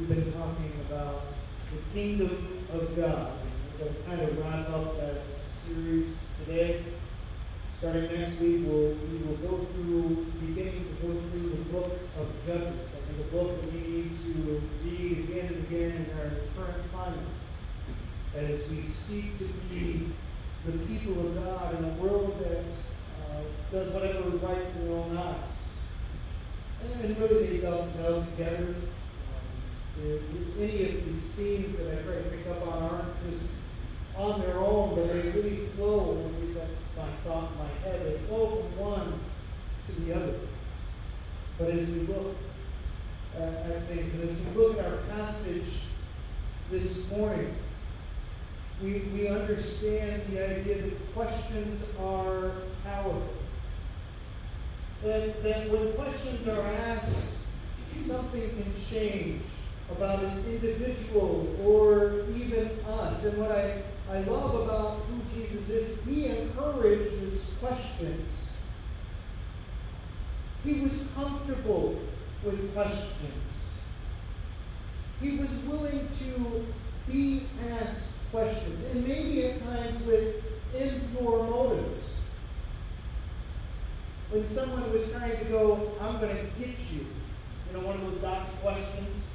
we've been talking about the kingdom of God. We're going to kind of wrap up that series today. Starting next week, we'll, we will go through, beginning to go through the book of Judges. I think a book that we need to read again and again in our current climate as we seek to be the people of God in a world that uh, does whatever is right in their own eyes. And really they dovetail together. Any of these themes that I try to pick up on aren't just on their own, but they really flow, at least that's my thought in my head, they flow from one to the other. But as we look at, at things, and as we look at our passage this morning, we, we understand the idea that questions are powerful. That, that when questions are asked, something can change about an individual or even us. And what I, I love about who Jesus is, he encourages questions. He was comfortable with questions. He was willing to be asked questions, and maybe at times with impure motives. When someone was trying to go, I'm going to get you, you know, one of those gotcha questions,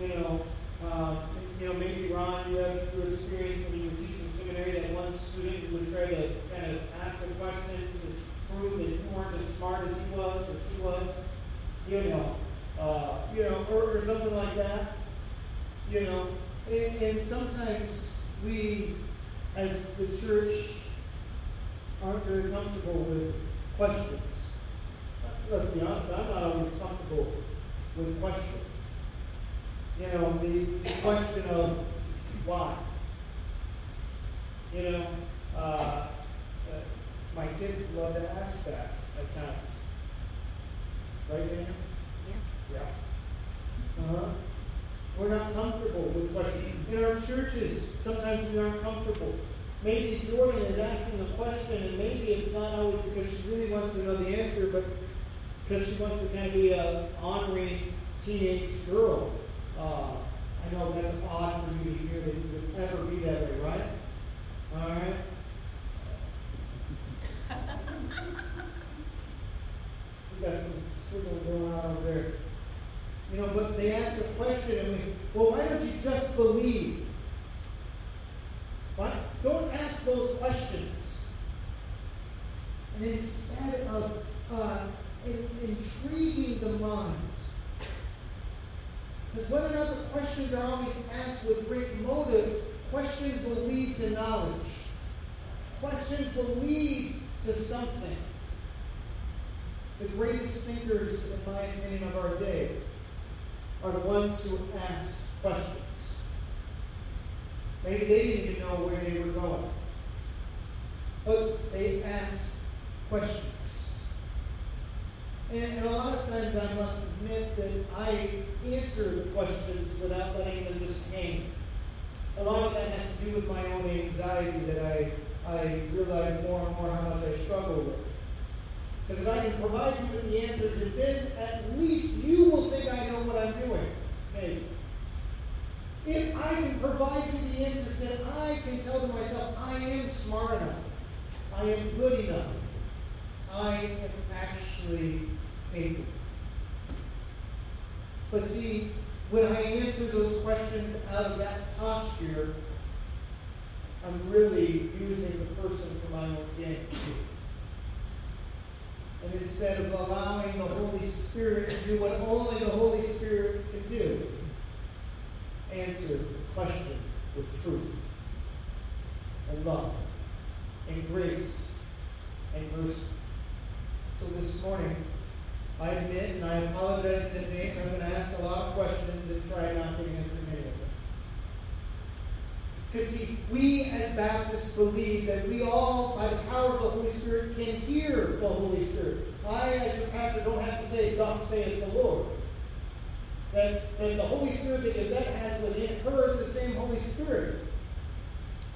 you know, uh, you know, maybe Ron, you have your experience when you were teaching seminary that one student would try to kind of ask a question to prove that you weren't as smart as he was or she was, you know, uh, you know, or, or something like that, you know. And, and sometimes we, as the church, aren't very comfortable with questions. Let's be honest, I'm not always comfortable with questions. You know, the, the question of why. You know, uh, uh, my kids love to ask that at times. Right, Daniel? Yeah. Yeah. Uh-huh. We're not comfortable with questions. In our churches, sometimes we aren't comfortable. Maybe Jordan is asking a question, and maybe it's not always because she really wants to know the answer, but because she wants to kind of be an honoring teenage girl. Uh, I know that's odd for you to hear that you would ever be that way, right? All right? we got some squiggle going on over there. You know, but they ask a question and we, well, why don't you just believe? Why? Don't ask those questions. And instead of uh, in, intriguing the mind, because whether or not the questions are always asked with great motives, questions will lead to knowledge. Questions will lead to something. The greatest thinkers, in my opinion, of our day are the ones who ask questions. Maybe they didn't even know where they were going. But they asked questions. And, a lot of times I must admit that I answer the questions without letting them just hang. A lot of that has to do with my own anxiety that I, I realize more and more how much I struggle with. Because if I can provide you with the answers, and then at least you will think I know what I'm doing. Maybe. If I can provide you the answers, then I can tell to myself, I am smart enough. I am good enough. I am actually able. But see, when I answer those questions out of that posture, I'm really using the person for my own gain. And instead of allowing the Holy Spirit to do what only the Holy Spirit can do, answer the question with truth and love and grace and mercy. So this morning, I admit and I apologize in advance, I'm going to ask a lot of questions and try not to answer many of them. Because, see, we as Baptists believe that we all, by the power of the Holy Spirit, can hear the Holy Spirit. I, as your pastor, don't have to say, Thus saith the Lord. That, that the Holy Spirit that Yvette has within her is the same Holy Spirit.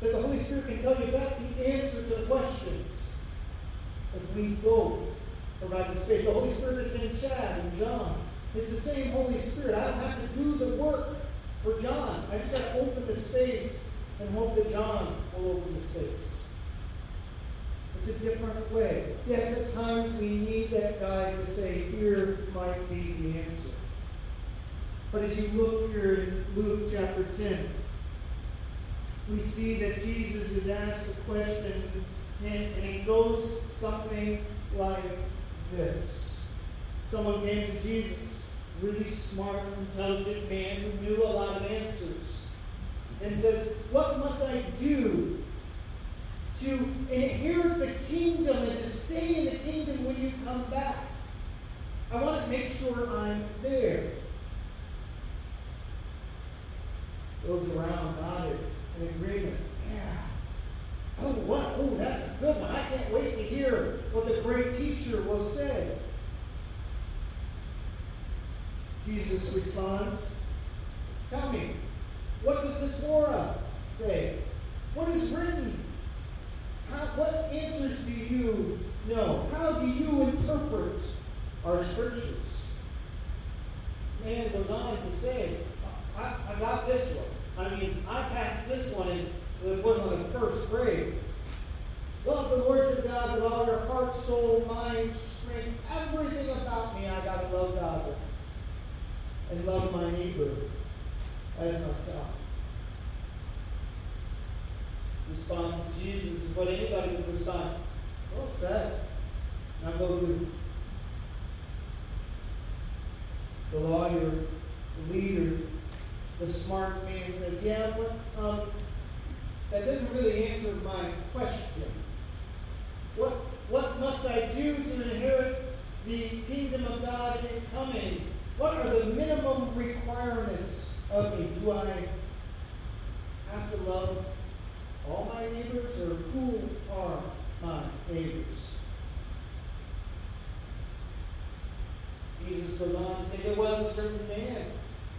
That the Holy Spirit can tell Yvette the answer to the questions. If we both provide the space. The Holy Spirit that's in Chad and John is the same Holy Spirit. I don't have to do the work for John. I just got to open the space and hope that John will open the space. It's a different way. Yes, at times we need that guide to say, here might be the answer. But as you look here in Luke chapter 10, we see that Jesus is asked a question, and, and it goes something like this. Someone came to Jesus, really smart, intelligent man who knew a lot of answers, and says, What must I do to inherit the kingdom and to stay in the kingdom when you come back? I want to make sure I'm there. Those around nodded in agreement. Yeah. Oh, what? Oh, that's a good one. I can't wait to hear what the great teacher will say. Jesus responds, Tell me, what does the Torah say? What is written? How, what answers do you know? How do you interpret our scriptures? Man goes on to say, I, I got this one. I mean, I passed this one in the equivalent of first grade. Love the Lord your God with all your heart, soul, mind, strength, everything about me. I got to love God. And love my neighbor as myself. Response to Jesus is what anybody would respond. Well said. Now go the lawyer, the leader, the smart man says, Yeah, but um, that doesn't really answer my question. What, what must I do to inherit the kingdom of God in coming? What are the minimum requirements me? Do I have to love all my neighbors, or who are my neighbors? Jesus goes on to say there was a certain man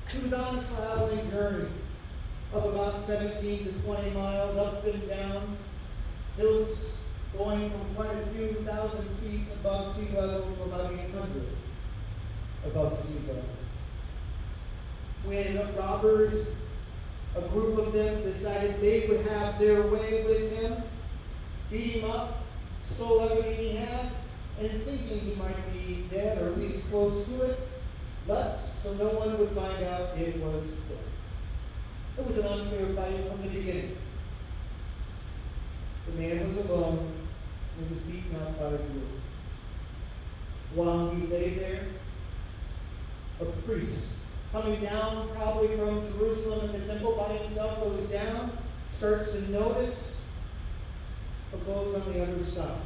who was on a traveling journey of about 17 to 20 miles up and down hills going from quite a few thousand feet above sea level to about 800 above sea level. When robbers, a group of them, decided they would have their way with him, beat him up, stole everything he had, and thinking he might be dead or at least close to it, left so no one would find out it was them. It was an unfair fight from the beginning. The man was alone and was beaten up by a group. While he lay there, a priest coming down probably from Jerusalem and the temple by himself goes down, starts to notice what goes on the other side.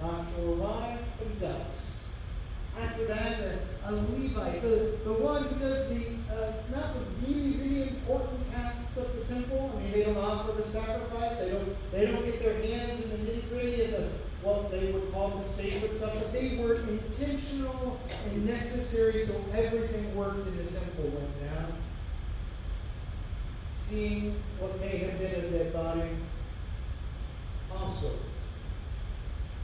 Not sure why, but he does. After that, a, a Levite, the, the one who does the uh, not the really, really important tasks of the temple. I mean, they don't offer the sacrifice. They don't they don't get their hands in the nitty gritty of the what they would call the sacred stuff, but they were intentional and necessary so everything worked in the temple went down. Seeing what may have been a dead body also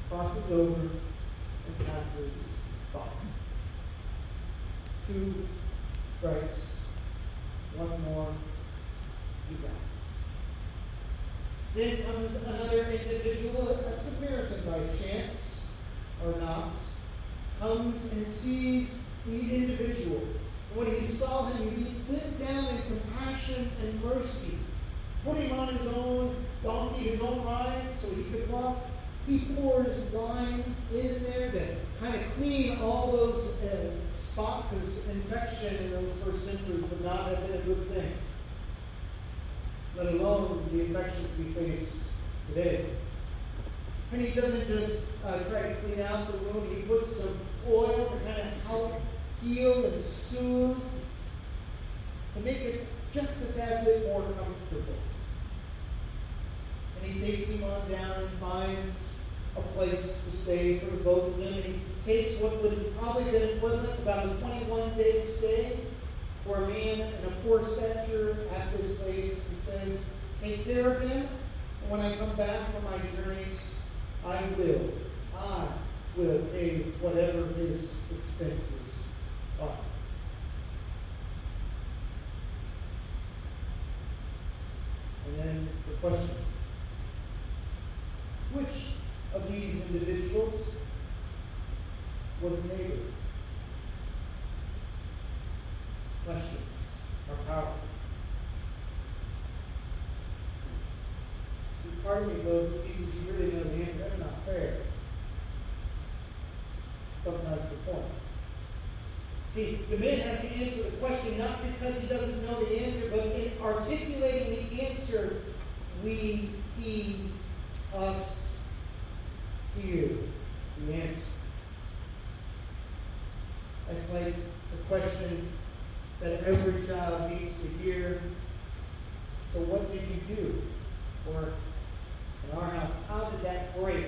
crosses over and passes by. two strikes, one more, he's out. Then comes another individual, a Samaritan by chance or not, comes and sees the individual. When he saw him, he went down in compassion and mercy, put him on his own donkey, his own ride, so he could walk. He pours wine in there to kind of clean all those uh, spots because infection in those first centuries would not have been a good thing, let alone the infections we face today. And he doesn't just uh, try to clean out the wound, he puts some oil to kind of help heal and soothe, to make it just a tad bit more comfortable. And he takes him on down and finds a place to stay for both of them. And he takes what would have probably been equivalent to about a 21 day stay for a man in a poor stature at this place and says, Take care of him, and when I come back from my journeys, I will, I will pay whatever his expenses are. And then the question Which of these individuals was neighbor? Questions are powerful. See, part of me goes, Jesus, you really know the answer. That's not fair. Sometimes the point. See, the man has to answer the question not because he doesn't know the answer, but in articulating the answer, we, he, us, hear the answer. That's like the question that every child needs to hear. So, what did you do? Or in our house, how did that break?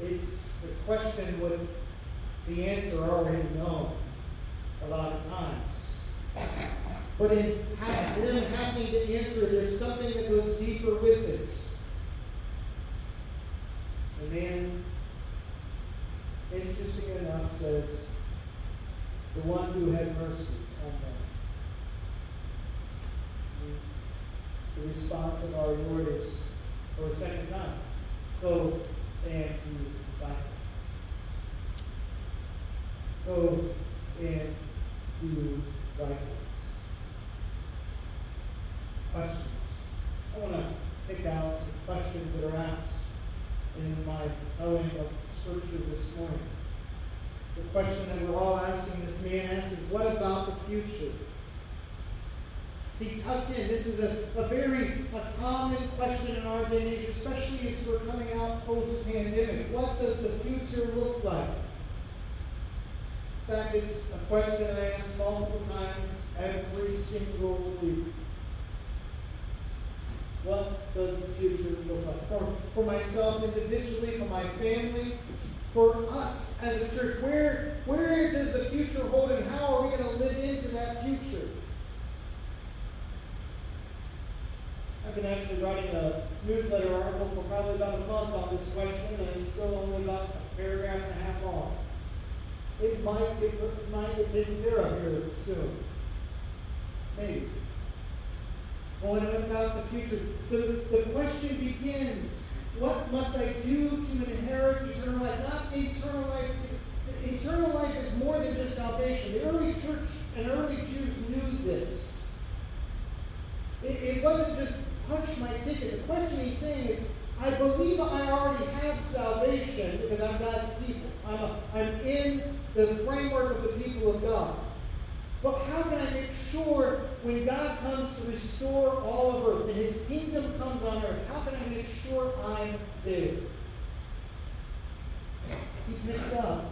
It's the question with the answer already known a lot of times. But in, them having to answer, there's something that goes deeper with it. The man, interesting enough, says, the one who had mercy on them. The response of our Lord is, for a second time, go and do likewise. Go and do likewise. Questions. I want to pick out some questions that are asked in my telling of Scripture this morning. The question that we're all asking this man asks is, what about the future? See, tucked in, this is a, a very a common question in our day and age, especially as we're coming out post-pandemic. What does the future look like? In fact, it's a question I ask multiple times every single week. What does the future look like? For, for myself individually, for my family, for us as a church, where, where does the future hold and how are we going to live into that future? I've been actually writing a newsletter article for probably about a month on this question, and it's still only about a paragraph and a half long. It might it might get taken care of here soon. Maybe. Well, what about the future? The, the question begins what must I do to inherit eternal life? Not eternal life. Eternal life is more than just salvation. The early church and early Jews knew this. It, it wasn't just punch my ticket. The question he's saying is, I believe I already have salvation because I'm God's people. I'm, a, I'm in the framework of the people of God. But how can I make sure when God comes to restore all of earth and his kingdom comes on earth, how can I make sure I'm there? He picks up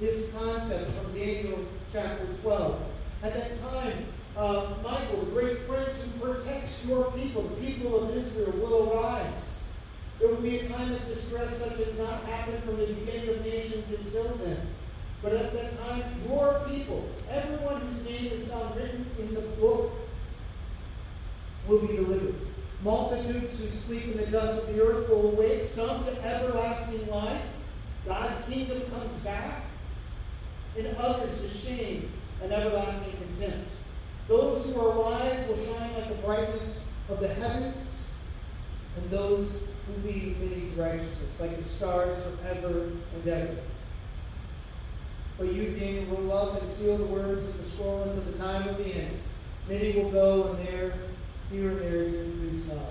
this concept from Daniel chapter 12. At that time, uh, Michael, the great prince who protects your people, the people of Israel, will arise. There will be a time of distress such as not happened from the beginning of nations until then. But at that time, your people, everyone whose name is found written in the book, will be delivered. Multitudes who sleep in the dust of the earth will awake, some to everlasting life. God's kingdom comes back, and others to shame and everlasting contempt. Those who are wise will shine like the brightness of the heavens, and those who lead many righteousness, like the stars forever and ever. But you, Daniel, roll up and seal the words of the scroll until the time of the end. Many will go and there, here and there, to increase knowledge.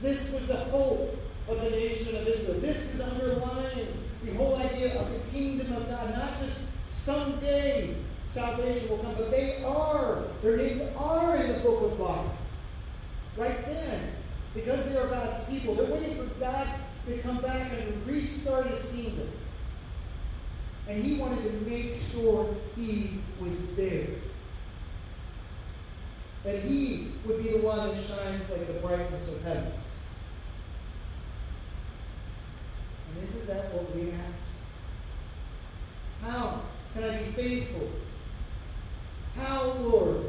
This was the hope of the nation of Israel. This is underlying the whole idea of the kingdom of God, not just someday salvation will come, but they are, their names are in the book of life. Right then, because they are God's people, they're waiting for God to come back and restart his kingdom. And he wanted to make sure he was there. That he would be the one that shines like the brightness of heavens. And isn't that what we ask? How can I be faithful? How, Lord?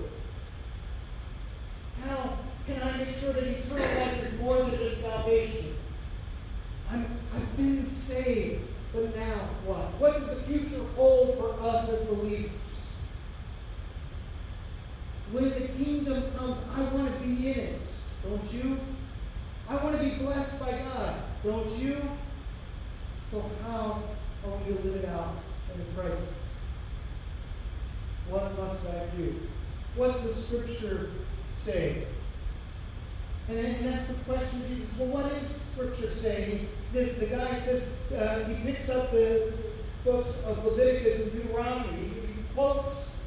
How can I make sure that eternal life is more than just salvation? I'm, I've been saved. But now what? What does the future hold for us as believers? when the kingdom comes, I want to be in it. Don't you? I want to be blessed by God. Don't you? So how are we to live it out in the present? What must I do? What does Scripture say? And, and that's the question Jesus. Well, what is Scripture saying? The, the guy says, uh, he picks up the books of Leviticus and Deuteronomy. He, quotes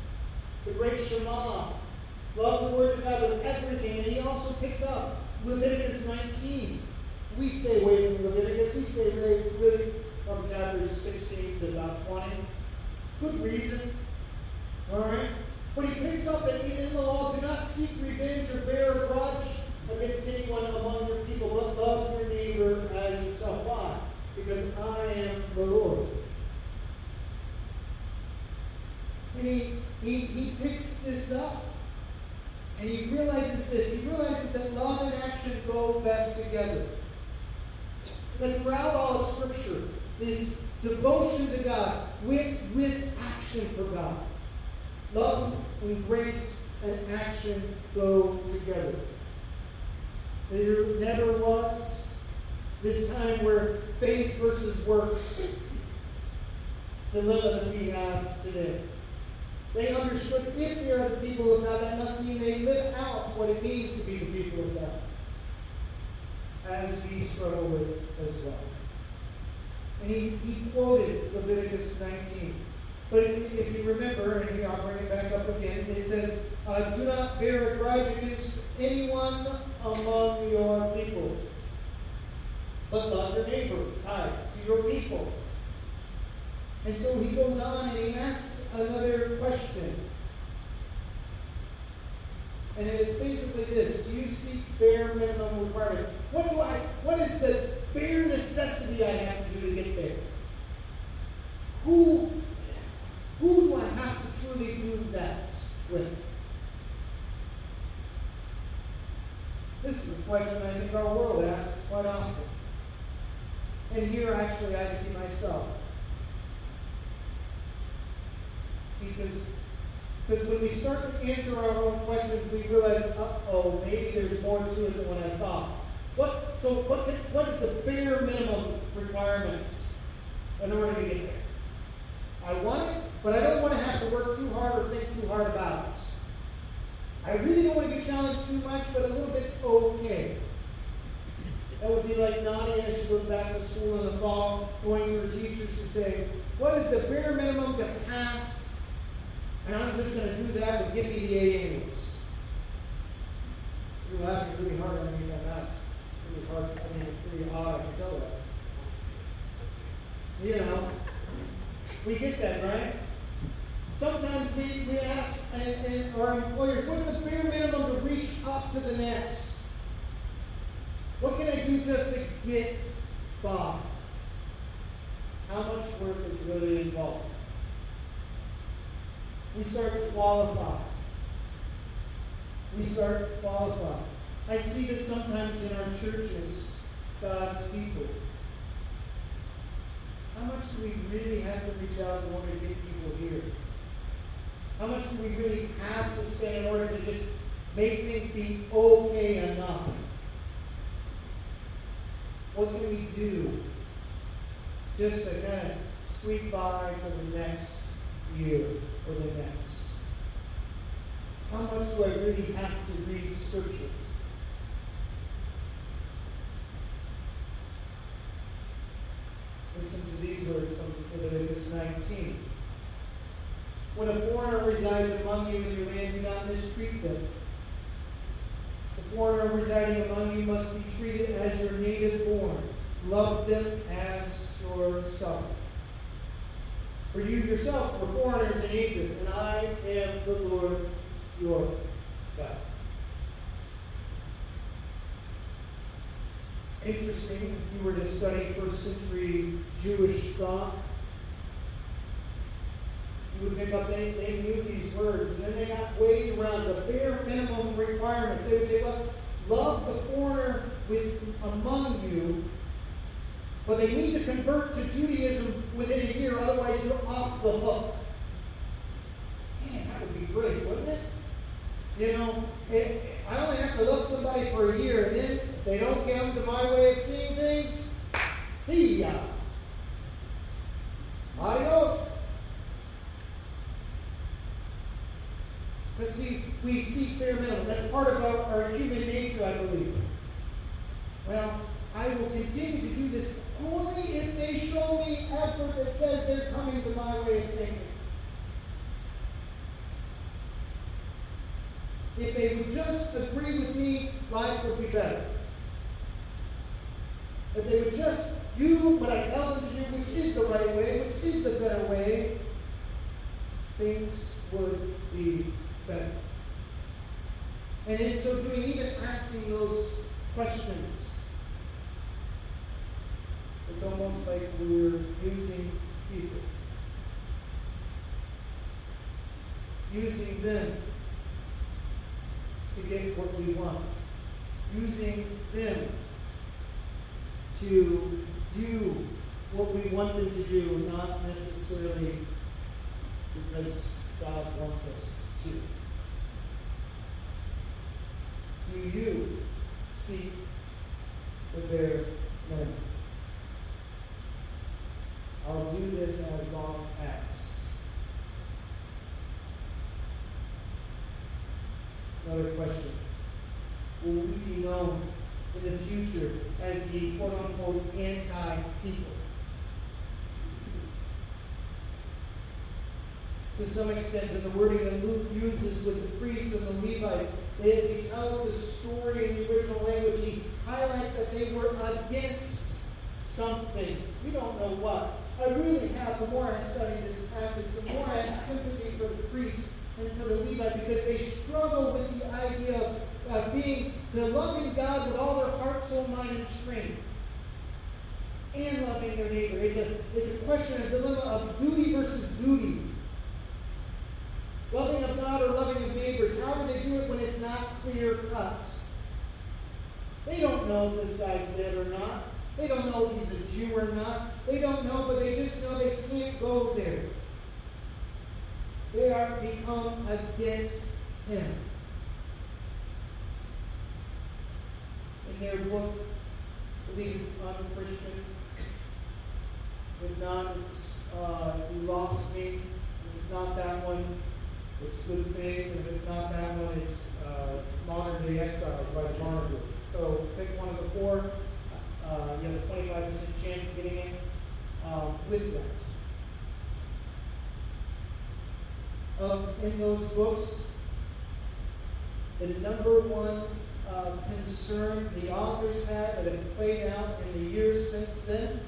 the great Shema. Love the Word of God with everything. And he also picks up Leviticus 19. We stay away from Leviticus. We stay away from chapters 16 to about 20. Good reason. All right? But he picks up that in the law, do not seek revenge or bear a grudge against anyone among your people, but love your neighbor as yourself. Why? Because I am the Lord. And he, he, he picks this up. And he realizes this. He realizes that love and action go best together. That throughout all of Scripture, this devotion to God with, with action for God. Love and grace and action go together. There never was this time where faith versus works The dilemma that we have today. They understood if they are the people of God, that must mean they live out what it means to be the people of God. As we struggle with as well. And he, he quoted Leviticus 19. But if you remember, and here I'll bring it back up again, it says, uh, Do not bear a grudge against anyone among your people, but love your neighbor, tied to your people. And so he goes on and he asks another question. And it's basically this Do you seek bare minimum requirement? What do I what is the bare necessity I have to do to get there? Who who do I have to truly do that with? This is a question I think our world asks quite often. And here, actually, I see myself. See, because when we start to answer our own questions, we realize, uh-oh, maybe there's more to it than what I thought. What, so what, what is the bare minimum requirements in order to get there? I want it, but I don't want to have to work too hard or think too hard about it. I really don't want to be challenged too much, but a little bit's okay. That would be like Nadia as she goes back to school in the fall, going to her teachers to say, What is the bare minimum to pass? And I'm just going to do that, but give me the A anyways. You're laughing really hard at me that that's really hard. I mean, pretty odd, I can tell that. You know, we get that, right? Sometimes we, we ask and, and our employers, what's the bare minimum to reach up to the next? What can I do just to get by? How much work is really involved? We start to qualify. We start to qualify. I see this sometimes in our churches, God's people. How much do we really have to reach out in order to get people here? How much do we really have to spend in order to just make things be okay enough? What can we do just to kind of sweep by to the next year or the next? How much do I really have to read Scripture? Listen to these words from Leviticus 19. When a foreigner resides among you in your land, do not mistreat them. Foreigner residing among you must be treated as your native born. Love them as yourself. For you yourself were foreigners in Egypt, and I am the Lord your God. Interesting, if you were to study first century Jewish thought, movement, but they, they knew these words. And then they got ways around the bare minimum requirements. They would say, look, love the foreigner with, among you, but they need to convert to Judaism within a year, otherwise you're off the hook. Man, that would be great, wouldn't it? You know, it, I only have to love somebody for a year, and then they don't come to my way of seeing things. See ya. We seek bare minimum. That's part of our, our human nature, I believe. Well, I will continue to do this only if they show me effort that says they're coming to my way of thinking. If they would just agree with me, life would be better. If they would just do what I tell them to do, which is the right way, which is the better way, things would be. And in so doing, even asking those questions, it's almost like we're using people. Using them to get what we want. Using them to do what we want them to do, not necessarily because God wants us to. Do you seek the bare minimum? I'll do this as long as. Another question. Will we be known in the future as the quote unquote anti people? To some extent, in the wording that Luke uses with the priest and the Levite, as he tells the story in the original language, he highlights that they were against something. We don't know what. I really have, the more I study this passage, the more I have sympathy for the priest and for the Levite because they struggle with the idea of uh, being the loving God with all their heart, soul, mind, and strength, and loving their neighbor. It's a it's a question, a dilemma of duty versus duty. Loving of God or loving How do they do it when it's not clear cut? They don't know if this guy's dead or not. They don't know if he's a Jew or not. They don't know, but they just know they can't go there. They are become against him. In their book, it's unchristian. Not, it's uh, You Lost Me. It's not that one, it's Good Faith. And if it's not that one, it's uh, Modern Day Exiles by the Barnaby. So pick one of the four. Uh, you have a 25% chance of getting in um, with that. Um, in those books, the number one uh, concern the authors had that have played out in the years since then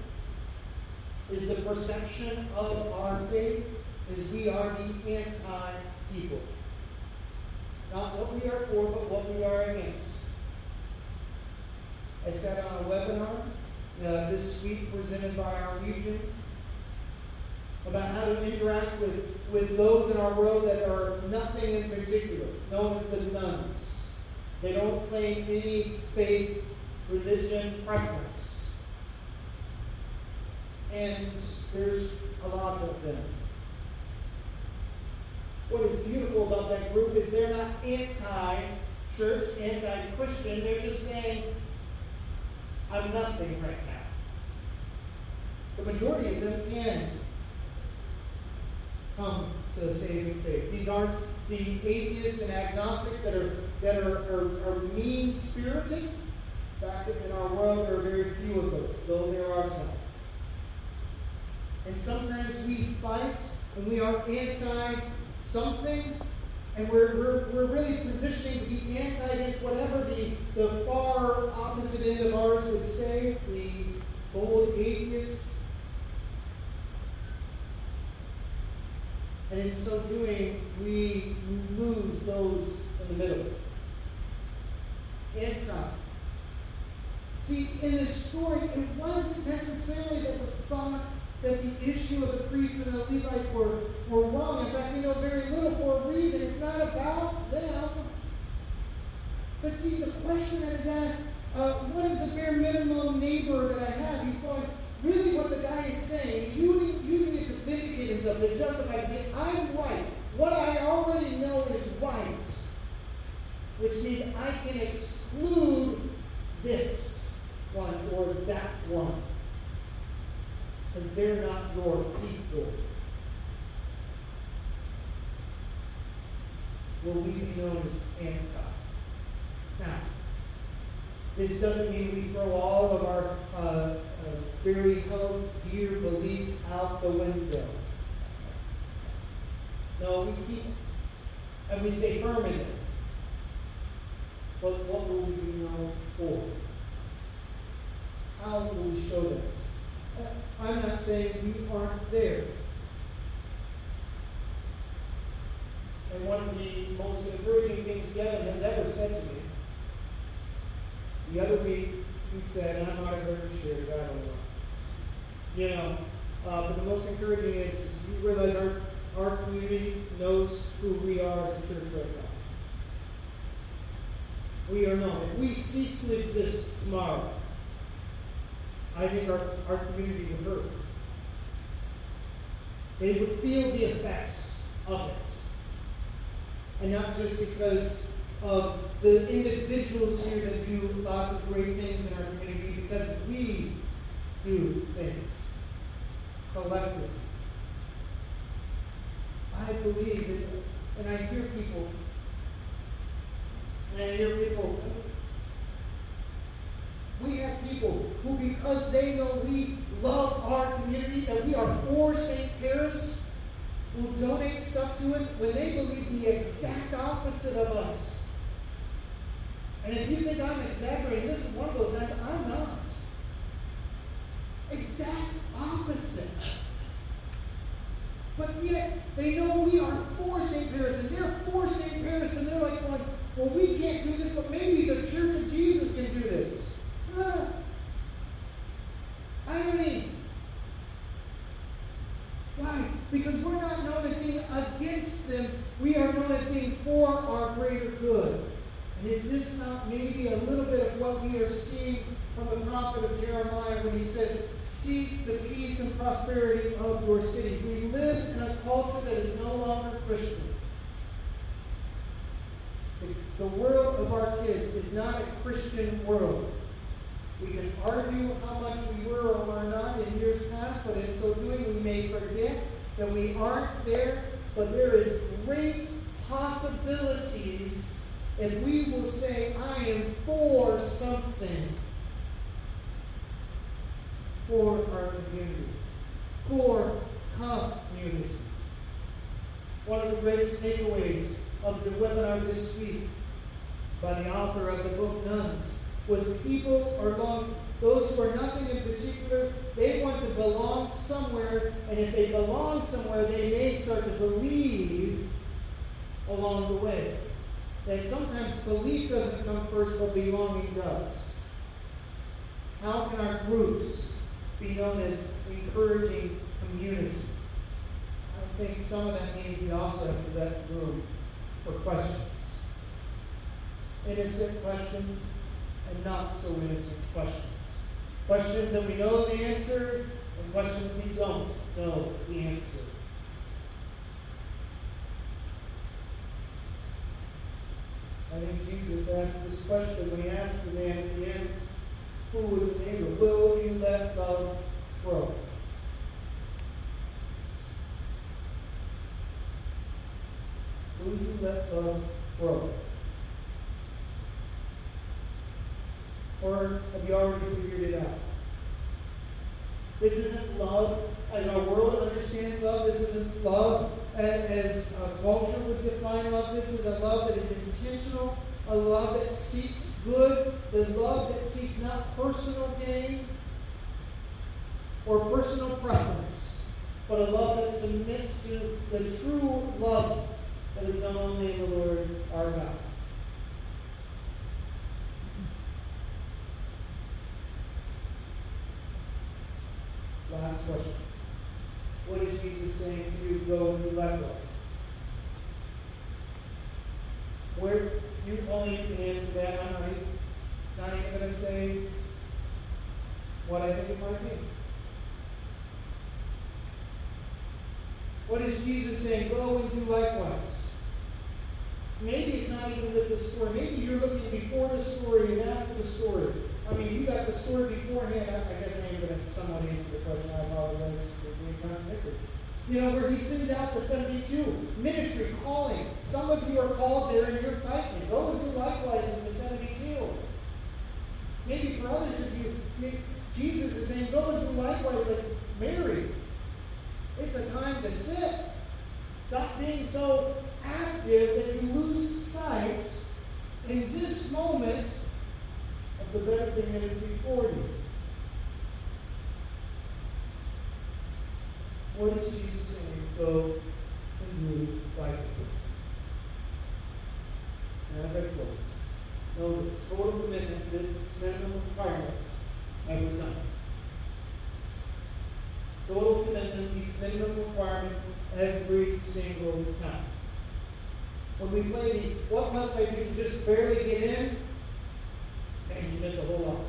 is the perception of our faith is we are the anti-people. Not what we are for, but what we are against. I sat on a webinar uh, this week presented by our region about how to interact with, with those in our world that are nothing in particular, known as the nones. They don't claim any faith, religion, preference. And there's a lot of them. What is beautiful about that group is they're not anti church, anti Christian. They're just saying, I'm nothing right now. The majority of them can come to saving faith. These aren't the atheists and agnostics that are that are, are, are mean spirited. In fact, in our world, there are very few of those, though there are some. And sometimes we fight and we are anti something, and we're, we're, we're really positioning to be anti against whatever the, the far opposite end of ours would say, the bold atheists. And in so doing, we lose those in the middle. Anti. See, in this story, it wasn't necessarily that the thoughts that the issue of the priest and the Levite were, were wrong. In fact, we know very little for a reason. It's not about them. But see, the question that is asked, uh, what is the bare minimum neighbor that I have? He's going, really what the guy is saying, using, it to vindicate himself, to justify, saying, I'm right. What I already know is right. Which means I can exclude this one or that one they're not your people. will we be known as anti. Now, this doesn't mean we throw all of our uh, uh, very held dear beliefs out the window. No, we keep and we stay firm in it. But what will we be known for? How will we show that? I'm not saying we aren't there. And one of the most encouraging things Devin has ever said to me, the other week he said, and I might have heard it, I don't know. You know, uh, but the most encouraging is, is you realize our, our community knows who we are as a church right now. We are known. If we cease to exist tomorrow, I think our, our community would hurt. They would feel the effects of it. And not just because of the individuals here that do lots of great things in our community, because we do things collectively. I believe, and I hear people, and I hear people, people who, because they know we love our community, and we are for St. Paris, will donate stuff to us when they believe the exact opposite of us. And if you think I'm exaggerating, this is one of those times I'm not. Exact opposite. But yet, they know we are for St. Paris, and they're for St. Paris, and they're like, well, we can't do this, but maybe the Church of Jesus can do this. Ah. Irony. Why? Because we're not known as being against them, we are known as being for our greater good. And is this not maybe a little bit of what we are seeing from the prophet of Jeremiah when he says, Seek the peace and prosperity of your city? We live in a culture that is no longer Christian. The world of our kids is not a Christian world. We can argue how much we were or were not in years past, but in so doing, we may forget that we aren't there. But there is great possibilities if we will say, I am for something for our community, for community. One of the greatest takeaways of the webinar this week by the author of the book Nones was people are long those who are nothing in particular, they want to belong somewhere, and if they belong somewhere, they may start to believe along the way. That sometimes belief doesn't come first, but belonging does. How can our groups be known as encouraging community? I think some of that means we also have to let room for questions. Innocent questions and not so innocent questions. Questions that we know the answer, and questions we don't know the answer. I think Jesus asked this question when he asked the man at the end, who the neighbor, will you let love grow? Will you let love grow? Or have you already figured it out? This isn't love as our world understands love. This isn't love as a culture would define love. This is a love that is intentional, a love that seeks good, the love that seeks not personal gain or personal preference, but a love that submits to the true love that is known only in the Lord our God. Last question. What is Jesus saying to you? Go and do likewise. Where you only can answer that. I'm not, not even going to say what I think it might be. What is Jesus saying? Go and do likewise. Maybe it's not even with the story. Maybe you're looking before the story and after the story. I mean, you got the story beforehand. I, guess going to somewhat answer the question. I apologize for being contradictory. You know, where he sends out the 72. Ministry, calling. Some of you are called there and you're fighting. Go and do likewise as the 72. Maybe for others of you, Jesus is saying, go and do likewise like Mary. It's a time to sit. Stop being so active that you lose sight in this moment of the better thing that is before you. What is Jesus saying? Go and do likewise. And as I close, this total commitment, its minimum requirements every time. Total commitment meets minimum requirements every single time. When we play the what must I do to just barely get in, and you miss a whole lot.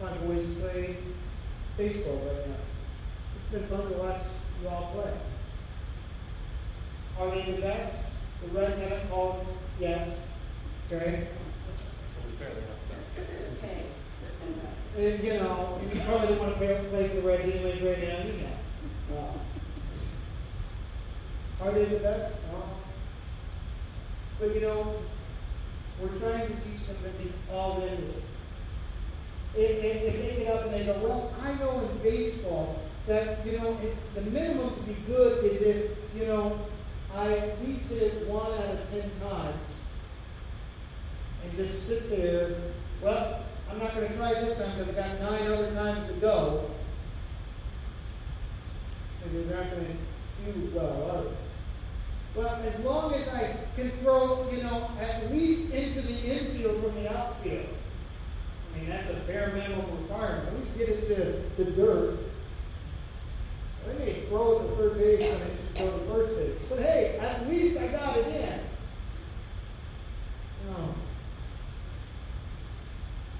My boys play baseball right now. It's been fun to watch you all play. Are they the best? The Reds haven't called yet. Okay? Okay. And, you know, you probably don't want to play, play for the Reds anyways right now, anyhow. Are they the best? No. But you know, we're trying to teach them to be all in with it. If, they get up and they go, well, I know in baseball that, you know, it, the minimum to be good is if, you know, I at least it one out of ten times and just sit there. Well, I'm not going to try this time because I've got nine other times to go. And you're not going to do well, are you? Well, as long as I can throw, you know, at least into the infield from the outfield. I mean, that's a bare minimum requirement. At least get it to the dirt. I may throw it to third base when to first. But hey, at least I got it in. No.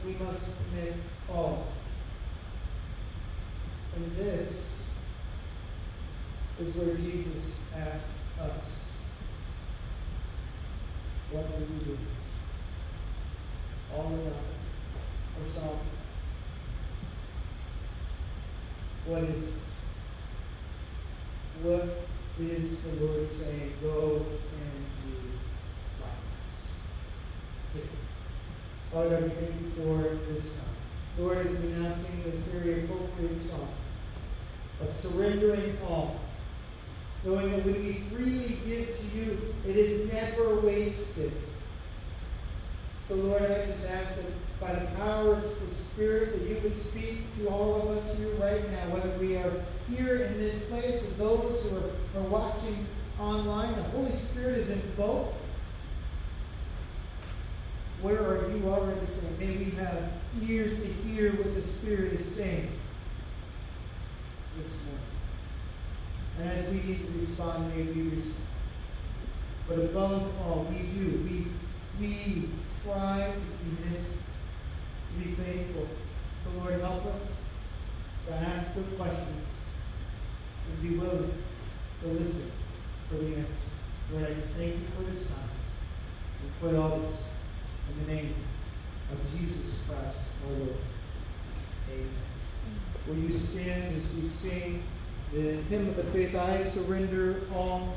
We must commit all. And this is where Jesus asks us, what do we do? All or nothing? Or some? What is it? What is the Lord saying? Go and do likewise. It. Father, I thank you for this time. Lord, as we now sing this very appropriate song of surrendering all, knowing that when we freely give to you, it is never wasted. So, Lord, I just ask that by the power of the Spirit, that you would speak to all of us here right now, whether we are here in this place or those who are, are watching online. The Holy Spirit is in both. Where are you already saying? May we have ears to hear what the Spirit is saying this morning. And as we need to respond, may we respond. But above all, we do. We, we try to commit to be faithful. So, Lord, help us to ask good questions and be willing to listen for the answer. Lord, I just thank you for this time. We put all this in the name of Jesus Christ, our Lord. Amen. Will you stand as we sing the hymn of the faith? I surrender all